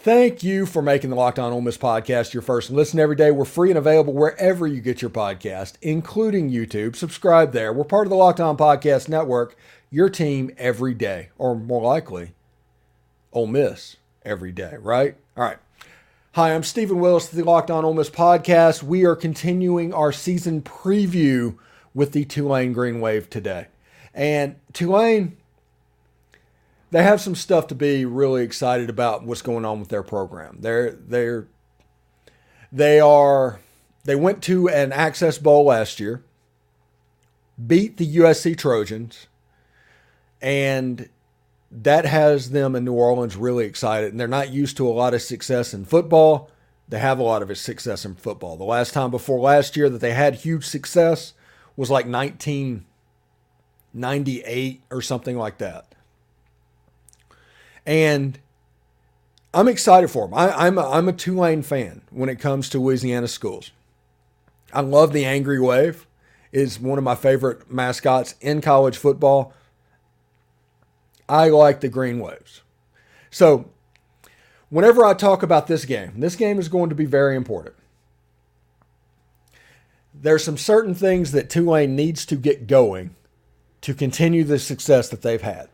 Thank you for making the Locked On Ole Miss podcast your first listen every day. We're free and available wherever you get your podcast, including YouTube. Subscribe there. We're part of the Locked On Podcast Network, your team every day, or more likely, Ole Miss every day, right? All right. Hi, I'm Steven Willis, the Locked On Ole Miss podcast. We are continuing our season preview with the Tulane Green Wave today. And Tulane they have some stuff to be really excited about what's going on with their program. They're they're they are they went to an Access Bowl last year, beat the USC Trojans, and that has them in New Orleans really excited. And they're not used to a lot of success in football. They have a lot of success in football. The last time before last year that they had huge success was like 1998 or something like that and I'm excited for them. I, am a, I'm a Tulane fan when it comes to Louisiana schools. I love the Angry Wave. Is one of my favorite mascots in college football. I like the Green Waves. So, whenever I talk about this game, this game is going to be very important. There's some certain things that Tulane needs to get going to continue the success that they've had.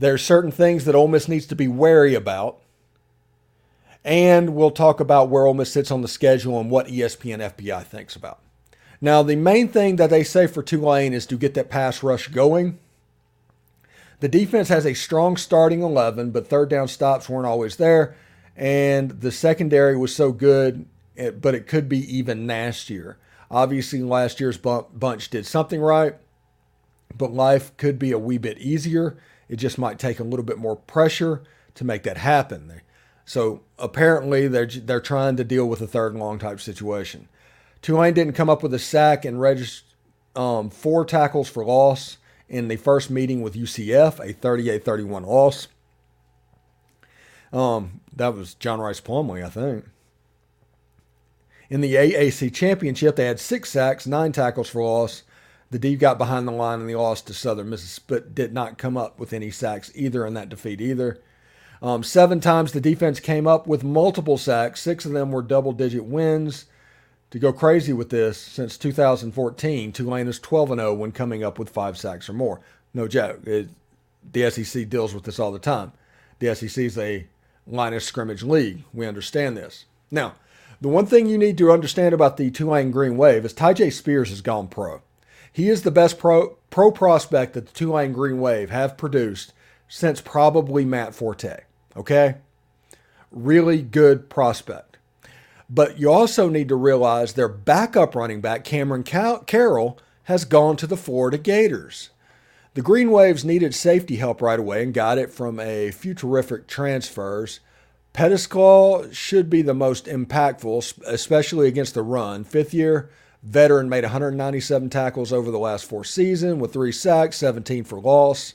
There are certain things that Ole Miss needs to be wary about. And we'll talk about where Ole Miss sits on the schedule and what ESPN FPI thinks about. Now, the main thing that they say for Tulane is to get that pass rush going. The defense has a strong starting 11, but third down stops weren't always there. And the secondary was so good, eh, but it could be even nastier. Obviously, last year's bunch did something right, but life could be a wee bit easier it just might take a little bit more pressure to make that happen. So apparently they're they're trying to deal with a third and long type situation. Tulane didn't come up with a sack and registered um, four tackles for loss in the first meeting with UCF, a 38-31 loss. Um, that was John Rhys Plumlee, I think. In the AAC championship, they had six sacks, nine tackles for loss, the D got behind the line and they lost to Southern Mississippi, but did not come up with any sacks either in that defeat either. Um, seven times the defense came up with multiple sacks. Six of them were double digit wins. To go crazy with this, since 2014, Tulane is 12 0 when coming up with five sacks or more. No joke. It, the SEC deals with this all the time. The SEC is a line of scrimmage league. We understand this. Now, the one thing you need to understand about the Tulane Green Wave is Tyjae Spears has gone pro. He is the best pro, pro prospect that the Tulane Green Wave have produced since probably Matt Forte. Okay? Really good prospect. But you also need to realize their backup running back, Cameron Carroll, has gone to the Florida Gators. The Green Waves needed safety help right away and got it from a few terrific transfers. Pettisclaw should be the most impactful, especially against the run. Fifth year Veteran made 197 tackles over the last four seasons with three sacks, 17 for loss,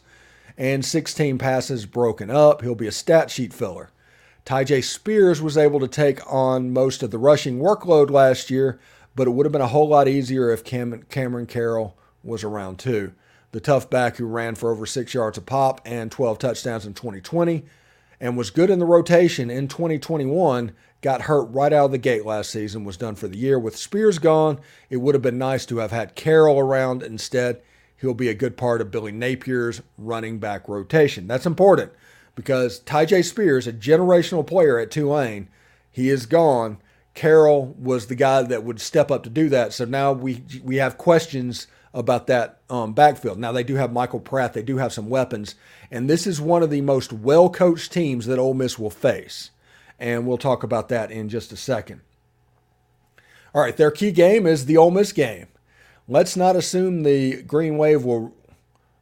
and 16 passes broken up. He'll be a stat sheet filler. Tyjae Spears was able to take on most of the rushing workload last year, but it would have been a whole lot easier if Cam- Cameron Carroll was around too. The tough back who ran for over six yards a pop and 12 touchdowns in 2020 and was good in the rotation in 2021 got hurt right out of the gate last season, was done for the year. With Spears gone, it would have been nice to have had Carroll around instead. He'll be a good part of Billy Napier's running back rotation. That's important because Tyjae Spears, a generational player at Tulane, he is gone. Carroll was the guy that would step up to do that. So now we we have questions about that um, backfield. Now they do have Michael Pratt. They do have some weapons, and this is one of the most well coached teams that Ole Miss will face and we'll talk about that in just a second. All right, their key game is the Ole Miss game. Let's not assume the Green Wave will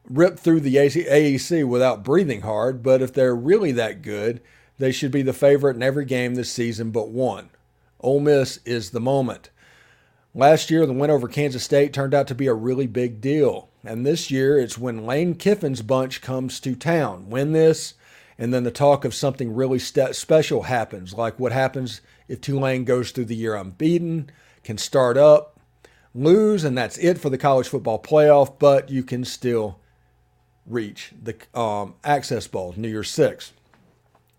rip through the AAC without breathing hard, but if they're really that good, they should be the favorite in every game this season but one. Ole Miss is the moment. Last year, the win over Kansas State turned out to be a really big deal. And this year, it's when Lane Kiffin's bunch comes to town. Win this, and then the talk of something really st- special happens, like what happens if Tulane goes through the year unbeaten, can start up, lose, and that's it for the college football playoff, but you can still reach the um, Access Bowl, New Year's Six.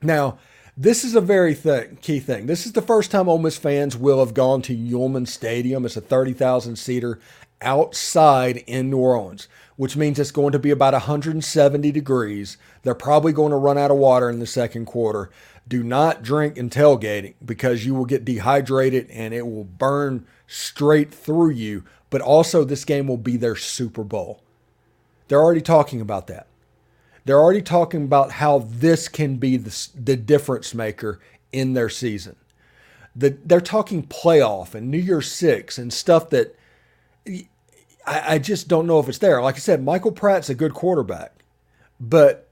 Now, This is a very th- key thing. This is the first time Ole Miss fans will have gone to Yulman Stadium. It's a 30,000 seater outside in New Orleans, which means it's going to be about 170 degrees. They're probably going to run out of water in the second quarter. Do not drink and tailgating because you will get dehydrated and it will burn straight through you. But also, this game will be their Super Bowl. They're already talking about that. They're already talking about how this can be the, the difference maker in their season. The, they're talking playoff and New Year's Six and stuff that I, I just don't know if it's there. Like I said, Michael Pratt's a good quarterback, but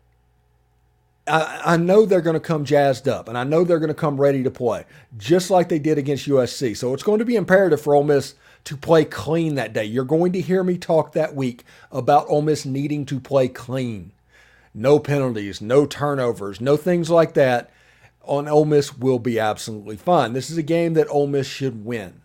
I, I know they're going to come jazzed up and I know they're going to come ready to play, just like they did against USC. So it's going to be imperative for Ole Miss to play clean that day. You're going to hear me talk that week about Ole Miss needing to play clean. No penalties, no turnovers, no things like that on Ole Miss will be absolutely fine. This is a game that Ole Miss should win.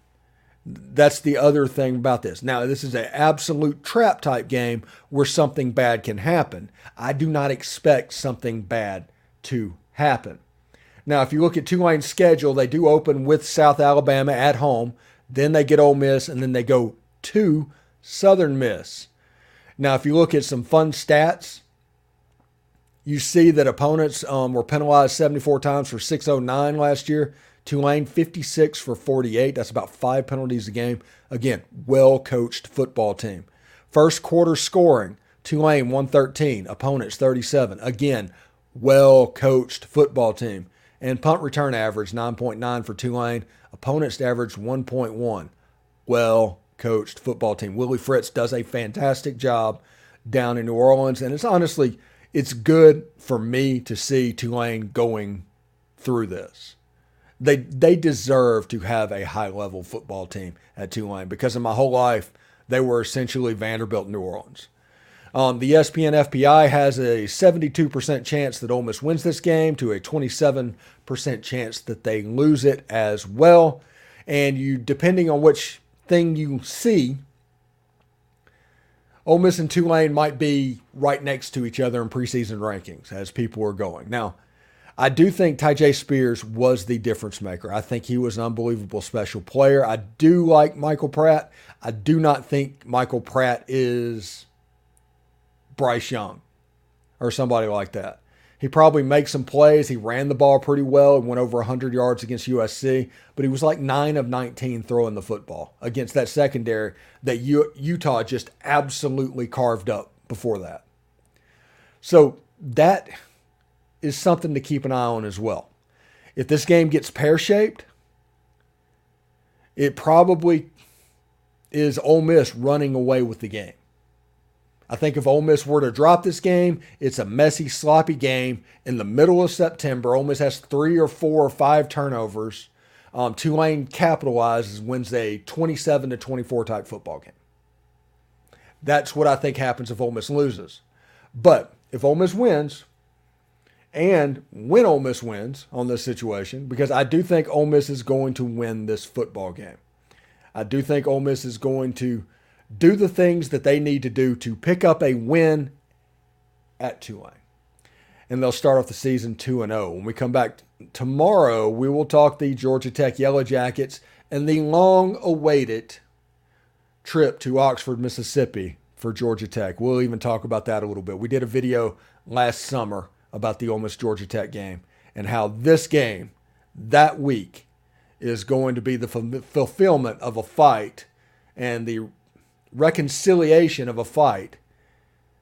That's the other thing about this. Now, this is an absolute trap type game where something bad can happen. I do not expect something bad to happen. Now, if you look at Tulane's schedule, they do open with South Alabama at home, then they get Ole Miss, and then they go to Southern Miss. Now, if you look at some fun stats, you see that opponents um, were penalized 74 times for 609 last year. Tulane 56 for 48. That's about five penalties a game. Again, well coached football team. First quarter scoring Tulane 113, opponents 37. Again, well coached football team. And punt return average 9.9 for Tulane, opponents average 1.1. Well coached football team. Willie Fritz does a fantastic job down in New Orleans, and it's honestly it's good for me to see Tulane going through this they they deserve to have a high level football team at Tulane because in my whole life they were essentially Vanderbilt New Orleans. Um, the ESPN FPI has a 72% chance that Ole Miss wins this game to a 27% chance that they lose it as well. And you, depending on which thing you see, Ole Miss and Tulane might be right next to each other in preseason rankings as people are going. Now, I do think Tyjae Spears was the difference maker. I think he was an unbelievable special player. I do like Michael Pratt. I do not think Michael Pratt is Bryce Young or somebody like that. He probably makes some plays. He ran the ball pretty well and went over 100 yards against USC, but he was like 9 of 19 throwing the football against that secondary that Utah just absolutely carved up before that. So that is something to keep an eye on as well. If this game gets pear shaped, it probably is Ole Miss running away with the game. I think if Ole Miss were to drop this game, it's a messy, sloppy game in the middle of September. Ole Miss has three or four or five turnovers. Um, Tulane capitalizes, a 27 to 24 type football game. That's what I think happens if Ole Miss loses. But if Ole Miss wins, and when Ole Miss wins on this situation, because I do think Ole Miss is going to win this football game. I do think Ole Miss is going to do the things that they need to do to pick up a win at Tulane. And they'll start off the season 2 and 0. When we come back tomorrow, we will talk the Georgia Tech Yellow Jackets and the long awaited trip to Oxford, Mississippi for Georgia Tech. We'll even talk about that a little bit. We did a video last summer about the Ole Miss Georgia Tech game and how this game that week is going to be the fulfillment of a fight and the reconciliation of a fight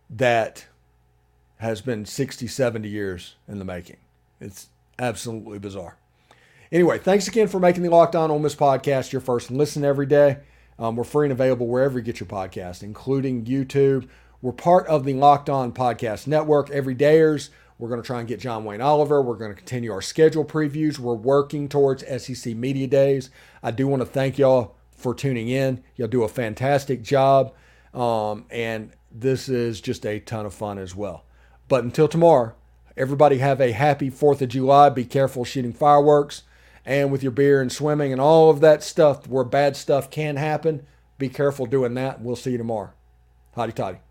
that has been 60, 70 years in the making. It's absolutely bizarre. Anyway, thanks again for making the Locked On Ole Miss podcast your first listen every day. Um, we're free and available wherever you get your podcast, including YouTube. We're part of the Locked On Podcast Network. Everydayers we're going to try and get John Wayne Oliver. We're going to continue our schedule previews. We're working towards SEC Media Days. I do want to thank y'all for tuning in. Y'all do a fantastic job. Um, and this is just a ton of fun as well. But until tomorrow, everybody have a happy 4th of July. Be careful shooting fireworks and with your beer and swimming and all of that stuff where bad stuff can happen. Be careful doing that. We'll see you tomorrow. Hotty toddy.